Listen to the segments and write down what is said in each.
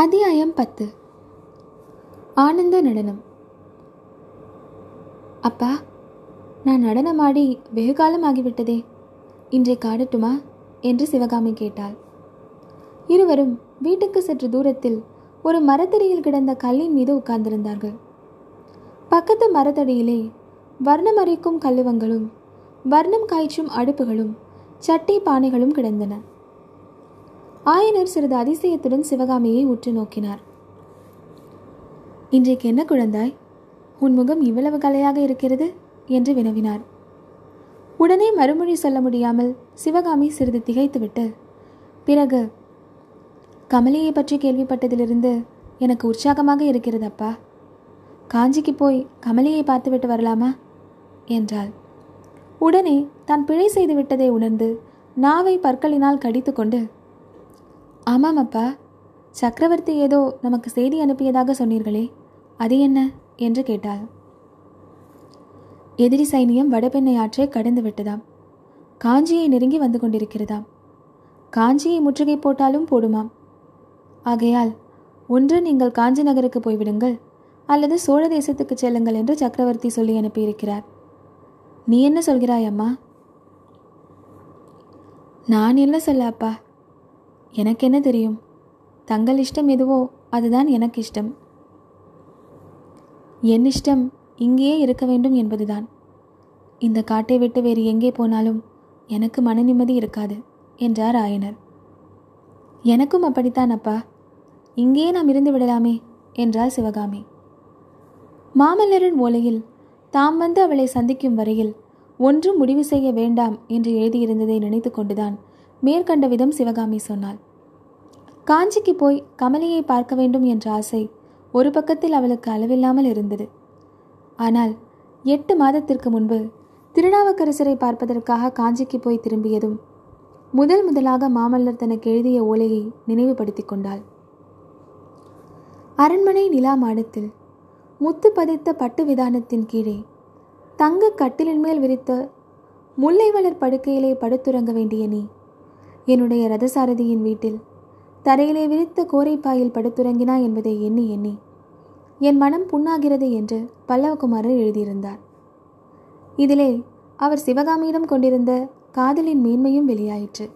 அத்தியாயம் பத்து. ஆனந்த நடனம். அப்பா நான் நடனமாடி வெகு காலம் ஆகிவிட்டதே இன்றை காடட்டுமா? என்று சிவகாமி கேட்டாள். இருவரும் வீட்டுக்கு சற்று தூரத்தில் ஒரு மரத்தடியில் கிடந்த கல்லின் மீது உட்கார்ந்திருந்தார்கள். பக்கத்து மரத்தடியிலே வர்ணமறைக்கும் கல்லுவங்களும் வர்ணம் காய்ச்சும் அடுப்புகளும் சட்டி பானைகளும் கிடந்தன. ஆயனர் சிறிது அதிசயத்துடன் சிவகாமியை உற்று நோக்கினார். இன்றைக்கு என்ன குழந்தாய்? உன் முகம் இவ்வளவு கலையாக இருக்கிறது? என்று வினவினார். உடனே மறுமொழி சொல்ல முடியாமல் சிவகாமி சிறிது திகைத்துவிட்டு பிறகு கமலியை பற்றி கேள்விப்பட்டதிலிருந்து எனக்கு உற்சாகமாக இருக்கிறது அப்பா. காஞ்சிக்கு போய் கமலியை பார்த்துவிட்டு வரலாமா? என்றாள். உடனே தான் பிழை செய்து விட்டதை உணர்ந்து நாவை பற்களினால் கடித்துக்கொண்டு ஆமாம் அப்பா சக்கரவர்த்தி ஏதோ நமக்கு செய்தி அனுப்பியதாக சொன்னீர்களே அது என்ன? என்று கேட்டாள். எதிரி சைனியம் வடபெண்ணை ஆற்றை கடந்து விட்டதாம். காஞ்சியை நெருங்கி வந்து கொண்டிருக்கிறதாம். காஞ்சியை முற்றுகை போட்டாலும் போடுமாம். ஆகையால் ஒன்று நீங்கள் காஞ்சி நகருக்கு போய்விடுங்கள் அல்லது சோழ தேசத்துக்கு செல்லுங்கள் என்று சக்கரவர்த்தி சொல்லி அனுப்பியிருக்கிறார். நீ என்ன சொல்கிறாய் அம்மா? நான் என்ன சொல்ல அப்பா? எனக்கு என்ன தெரியும்? தங்கள் இஷ்டம் எதுவோ அதுதான் எனக்கு இஷ்டம். என் இஷ்டம் இங்கேயே இருக்க வேண்டும் என்பதுதான். இந்த காட்டை விட்டு வேறு எங்கே போனாலும் எனக்கு மன நிம்மதி இருக்காது என்றார் ஆயனர். எனக்கும் அப்படித்தான் அப்பா. இங்கேயே நாம் இருந்து விடலாமே என்றாள் சிவகாமி. மாமல்லரின் ஓலையில் தாம் வந்து அவளை சந்திக்கும் வரையில் ஒன்றும் முடிவு செய்ய வேண்டாம் என்று எழுதியிருந்ததை நினைத்து கொண்டுதான் மேற்கண்ட விதம் சிவகாமி சொன்னாள். காஞ்சிக்கு போய் கமலியை பார்க்க வேண்டும் என்ற ஆசை ஒரு பக்கத்தில் அவளுக்கு அளவில்லாமல் இருந்தது. ஆனால் எட்டு மாதத்திற்கு முன்பு திருநாவுக்கரசரை பார்ப்பதற்காக காஞ்சிக்கு போய் திரும்பியதும் முதல் முதலாக மாமல்லர் தனக்கு எழுதிய ஓலையை நினைவுபடுத்திக் கொண்டாள். அரண்மனை நிலா மாடத்தில் முத்து பதித்த பட்டு விதானத்தின் கீழே தங்க கட்டிலின் மேல் விரித்த முல்லை வளர் படுக்கையிலே படுத்துறங்க வேண்டிய நீ என்னுடைய ரதசாரதியின் வீட்டில். தரையிலே விரித்த கோரைப்பாயில் படுத்துறங்கினா என்பதை எண்ணி எண்ணி. என் மனம் புண்ணாகிறது என்று பல்லவகுமாரர் எழுதியிருந்தார். இதிலே அவர் சிவகாமியிடம் கொண்டிருந்த காதலின் மேன்மையும் வெளியாயிற்று.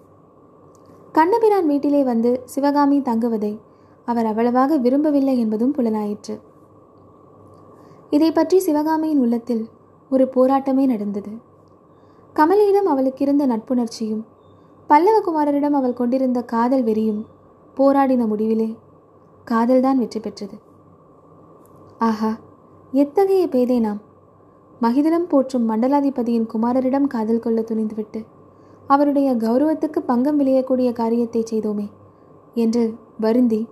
கண்ணபிரான் வீட்டிலே வந்து சிவகாமி தங்குவதை அவர் அவ்வளவாக விரும்பவில்லை என்பதும் புலனாயிற்று. இதை பற்றி சிவகாமியின் உள்ளத்தில் ஒரு போராட்டமே நடந்தது. கமலியிடம் அவளுக்கு இருந்த நட்புணர்ச்சியும் பல்லவகுமாரரிடம் அவள் கொண்டிருந்த காதல் வெறியும் போராடின முடிவிலே காதல்தான் வெற்றி பெற்றது. ஆஹா எத்தகைய பேதை நாம்? மகிதலம் போற்றும் மண்டலாதிபதியின் குமாரரிடம் காதல் கொள்ள துணிந்துவிட்டு அவருடைய கௌரவத்துக்கு பங்கம் விளையக்கூடிய காரியத்தை செய்தோமே என்று வருந்தி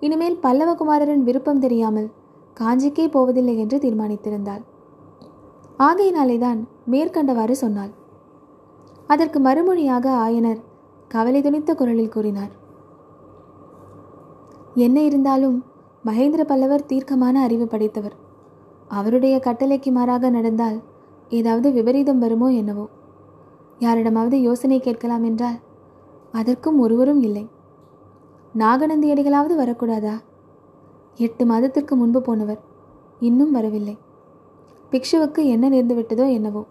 இனிமேல் பல்லவகுமாரரின் விருப்பம் தெரியாமல் காஞ்சிக்கே போவதில்லை என்று தீர்மானித்திருந்தாள். ஆகையினாலேதான் மேற்கண்டவாறு சொன்னாள். அதற்கு மறுமொழியாக ஆயனர் கவலை துணித்த குரலில் கூறினார். என்ன இருந்தாலும் மகேந்திர பல்லவர் தீர்க்கமான அறிவு படைத்தவர். அவருடைய கட்டளைக்கு மாறாக நடந்தால் ஏதாவது விபரீதம் வருமோ என்னவோ. யாரிடமாவது யோசனை கேட்கலாம் என்றால் அதற்கும் ஒருவரும் இல்லை. நாகநந்தியடிகளாவது வரக்கூடாதா? எட்டு மாதத்திற்கு முன்பு போனவர் இன்னும் வரவில்லை. பிக்ஷுவுக்கு என்ன நேர்ந்துவிட்டதோ என்னவோ.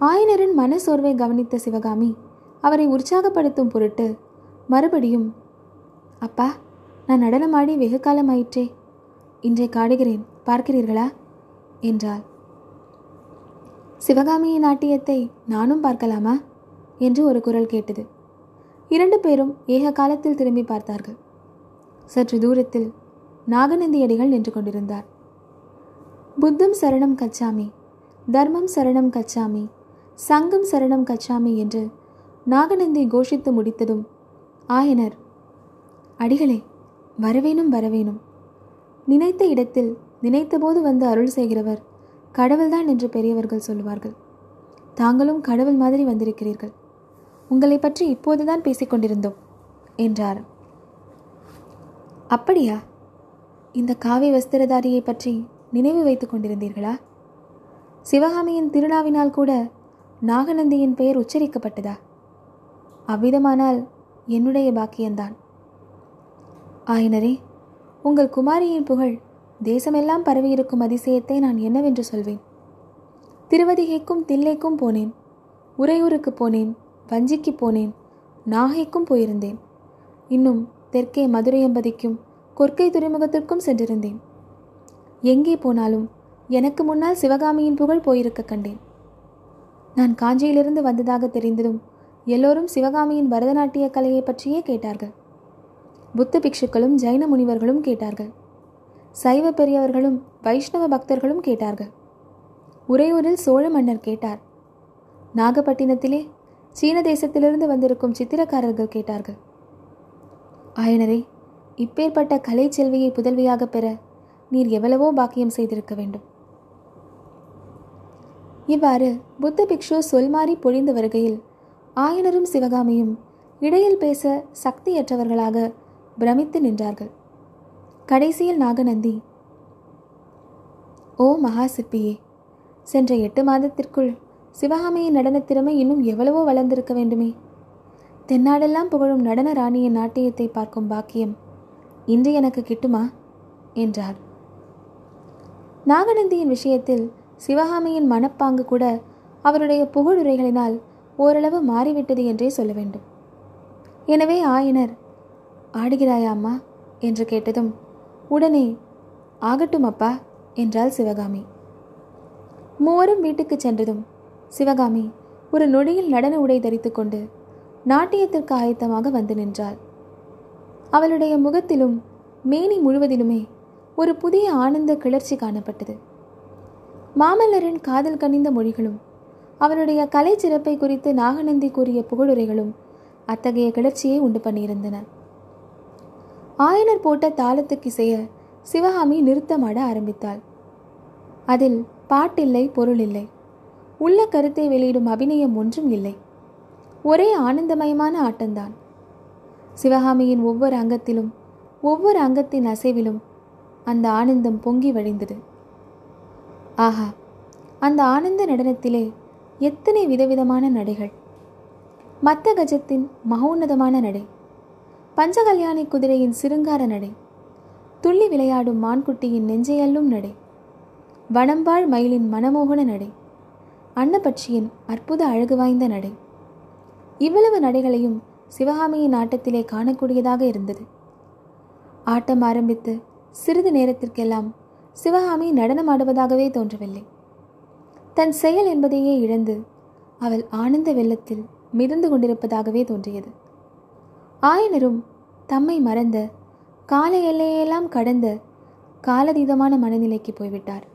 ஆயனரின் மன சோர்வை கவனித்த சிவகாமி அவரை உற்சாகப்படுத்தும் பொருட்டு மறுபடியும் அப்பா நான் நடனமாடி வெகு காலமாயிற்றே. இன்றை காடுகிறேன். பார்க்கிறீர்களா? என்றாள். சிவகாமியின் நாட்டியத்தை நானும் பார்க்கலாமா? என்று ஒரு குரல் கேட்டது. இரண்டு பேரும் ஏக காலத்தில் திரும்பி பார்த்தார்கள். சற்று தூரத்தில் நாகநந்தியடிகள் நின்று கொண்டிருந்தார். புத்தம் சரணம் கச்சாமி தர்மம் சரணம் கச்சாமி சங்கம் சரணம் கச்சாமி என்று நாகநந்தி கோஷித்து முடித்ததும் ஆயனர் அடிகளே வரவேணும் வரவேணும் நினைத்த இடத்தில் நினைத்தபோது வந்து அருள் செய்கிறவர் கடவுள்தான் என்று பெரியவர்கள் சொல்லுவார்கள். தாங்களும் கடவுள் மாதிரி வந்திருக்கிறீர்கள். உங்களை பற்றி இப்போதுதான் பேசிக்கொண்டிருந்தோம் என்றார். அப்படியா? இந்த காவி வஸ்திரதாரியை பற்றி நினைவு வைத்துக் கொண்டிருந்தீர்களா? சிவகாமியின் திருநாவினால் கூட நாகநந்தியின் பெயர் உச்சரிக்கப்பட்டதா? அவ்விதமானால் என்னுடைய பாக்கியந்தான் ஆயினரே உங்கள் குமாரியின் புகழ் தேசமெல்லாம் பரவியிருக்கும் அதிசயத்தை நான் என்னவென்று சொல்வேன்? திருவதிகைக்கும் தில்லைக்கும் போனேன் உறையூருக்கு போனேன் வஞ்சிக்கு போனேன் நாகைக்கும் போயிருந்தேன். இன்னும் தெற்கே மதுரையம்பதிக்கும் கொற்கை துறைமுகத்திற்கும் சென்றிருந்தேன். எங்கே போனாலும் எனக்கு முன்னால் சிவகாமியின் புகழ் போயிருக்க கண்டேன். நான் காஞ்சியிலிருந்து வந்ததாக தெரிந்ததும் எல்லோரும் சிவகாமியின் பரதநாட்டிய கலையை பற்றியே கேட்டார்கள். புத்த பிக்ஷுக்களும் ஜைன முனிவர்களும் கேட்டார்கள். சைவ பெரியவர்களும் வைஷ்ணவ பக்தர்களும் கேட்டார்கள். உறையூரில் சோழ மன்னர் கேட்டார். நாகப்பட்டினத்திலே சீன தேசத்திலிருந்து வந்திருக்கும் சித்திரக்காரர்கள் கேட்டார்கள். ஆயனரே இப்பேற்பட்ட கலை செல்வியை புதல்வியாக பெற நீர் எவ்வளவோ பாக்கியம் செய்திருக்க வேண்டும். இவ்வாறு புத்த பிக்ஷு சொல்மாறி பொழிந்து வருகையில் ஆயனரும் சிவகாமியும் இடையில் பேச சக்தியற்றவர்களாக பிரமித்து நின்றார்கள். கடைசியில் நாகநந்தி ஓ மகா சிற்பியே சென்ற எட்டு மாதத்திற்குள் சிவகாமியின் நடனத் திறமை இன்னும் எவ்வளவோ வளர்ந்திருக்க வேண்டுமே. தென்னாடெல்லாம் புகழும் நடன ராணியின் நாட்டியத்தை பார்க்கும் பாக்கியம் இன்று எனக்கு கிட்டுமா? என்றார். நாகநந்தியின் விஷயத்தில் சிவகாமியின் மனப்பாங்கு கூட அவருடைய புகழுரைகளினால் ஓரளவு மாறிவிட்டது என்றே சொல்ல வேண்டும். எனவே ஆயனர் ஆடுகிறாயா அம்மா? என்று கேட்டதும் உடனே ஆகட்டும் அப்பா என்றாள் சிவகாமி. மூவரும் வீட்டுக்கு சென்றதும் சிவகாமி ஒரு நொடியில் நடன உடை தரித்து கொண்டு நாட்டியத்திற்கு ஆயத்தமாக வந்து நின்றாள். அவளுடைய முகத்திலும் மேனி முழுவதிலுமே ஒரு புதிய ஆனந்த கிளர்ச்சி காணப்பட்டது. மாமல்லரின் காதல் கனிந்த மொழிகளும் அவருடைய கலை சிறப்பை குறித்து நாகநந்தி கூறிய புகழுரைகளும் அத்தகைய கிளர்ச்சியை உண்டு பண்ணியிருந்தன. ஆயனர் போட்ட தாளத்துக்கு இசைய சிவகாமி நிறுத்தமாட ஆரம்பித்தாள். அதில் பாட்டில்லை பொருள் இல்லை உள்ள கருத்தை வெளியிடும் அபிநயம் ஒன்றும் இல்லை. ஒரே ஆனந்தமயமான ஆட்டம்தான். சிவகாமியின் ஒவ்வொரு அங்கத்திலும் ஒவ்வொரு அங்கத்தின் அசைவிலும் அந்த ஆனந்தம் பொங்கி வழிந்தது. ஆஹா அந்த ஆனந்த நடனத்திலே எத்தனை விதவிதமான நடைகள். மத்த கஜத்தின் மகோன்னதமான நடை பஞ்சகல்யாணி குதிரையின் சிருங்கார நடை துள்ளி விளையாடும் மான்குட்டியின் நெஞ்சையல்லும் நடை வனம்பாள் மயிலின் மனமோகன நடை அன்னபட்சியின் அற்புத அழகு வாய்ந்த நடை. இவ்வளவு நடைகளையும் சிவகாமியின் ஆட்டத்திலே காணக்கூடியதாக இருந்தது. ஆட்டம் ஆரம்பித்து சிறிது நேரத்திற்கெல்லாம் சிவகாமி நடனமாடுவதாகவே தோன்றவில்லை. தன் செயல் என்பதையே இழந்து அவள் ஆனந்த வெள்ளத்தில் மிதந்து கொண்டிருப்பதாகவே தோன்றியது. ஆயனரும் தம்மை மறந்த கால எல்லையெல்லாம் கடந்த காலதீதமான மனநிலைக்கு போய்விட்டார்.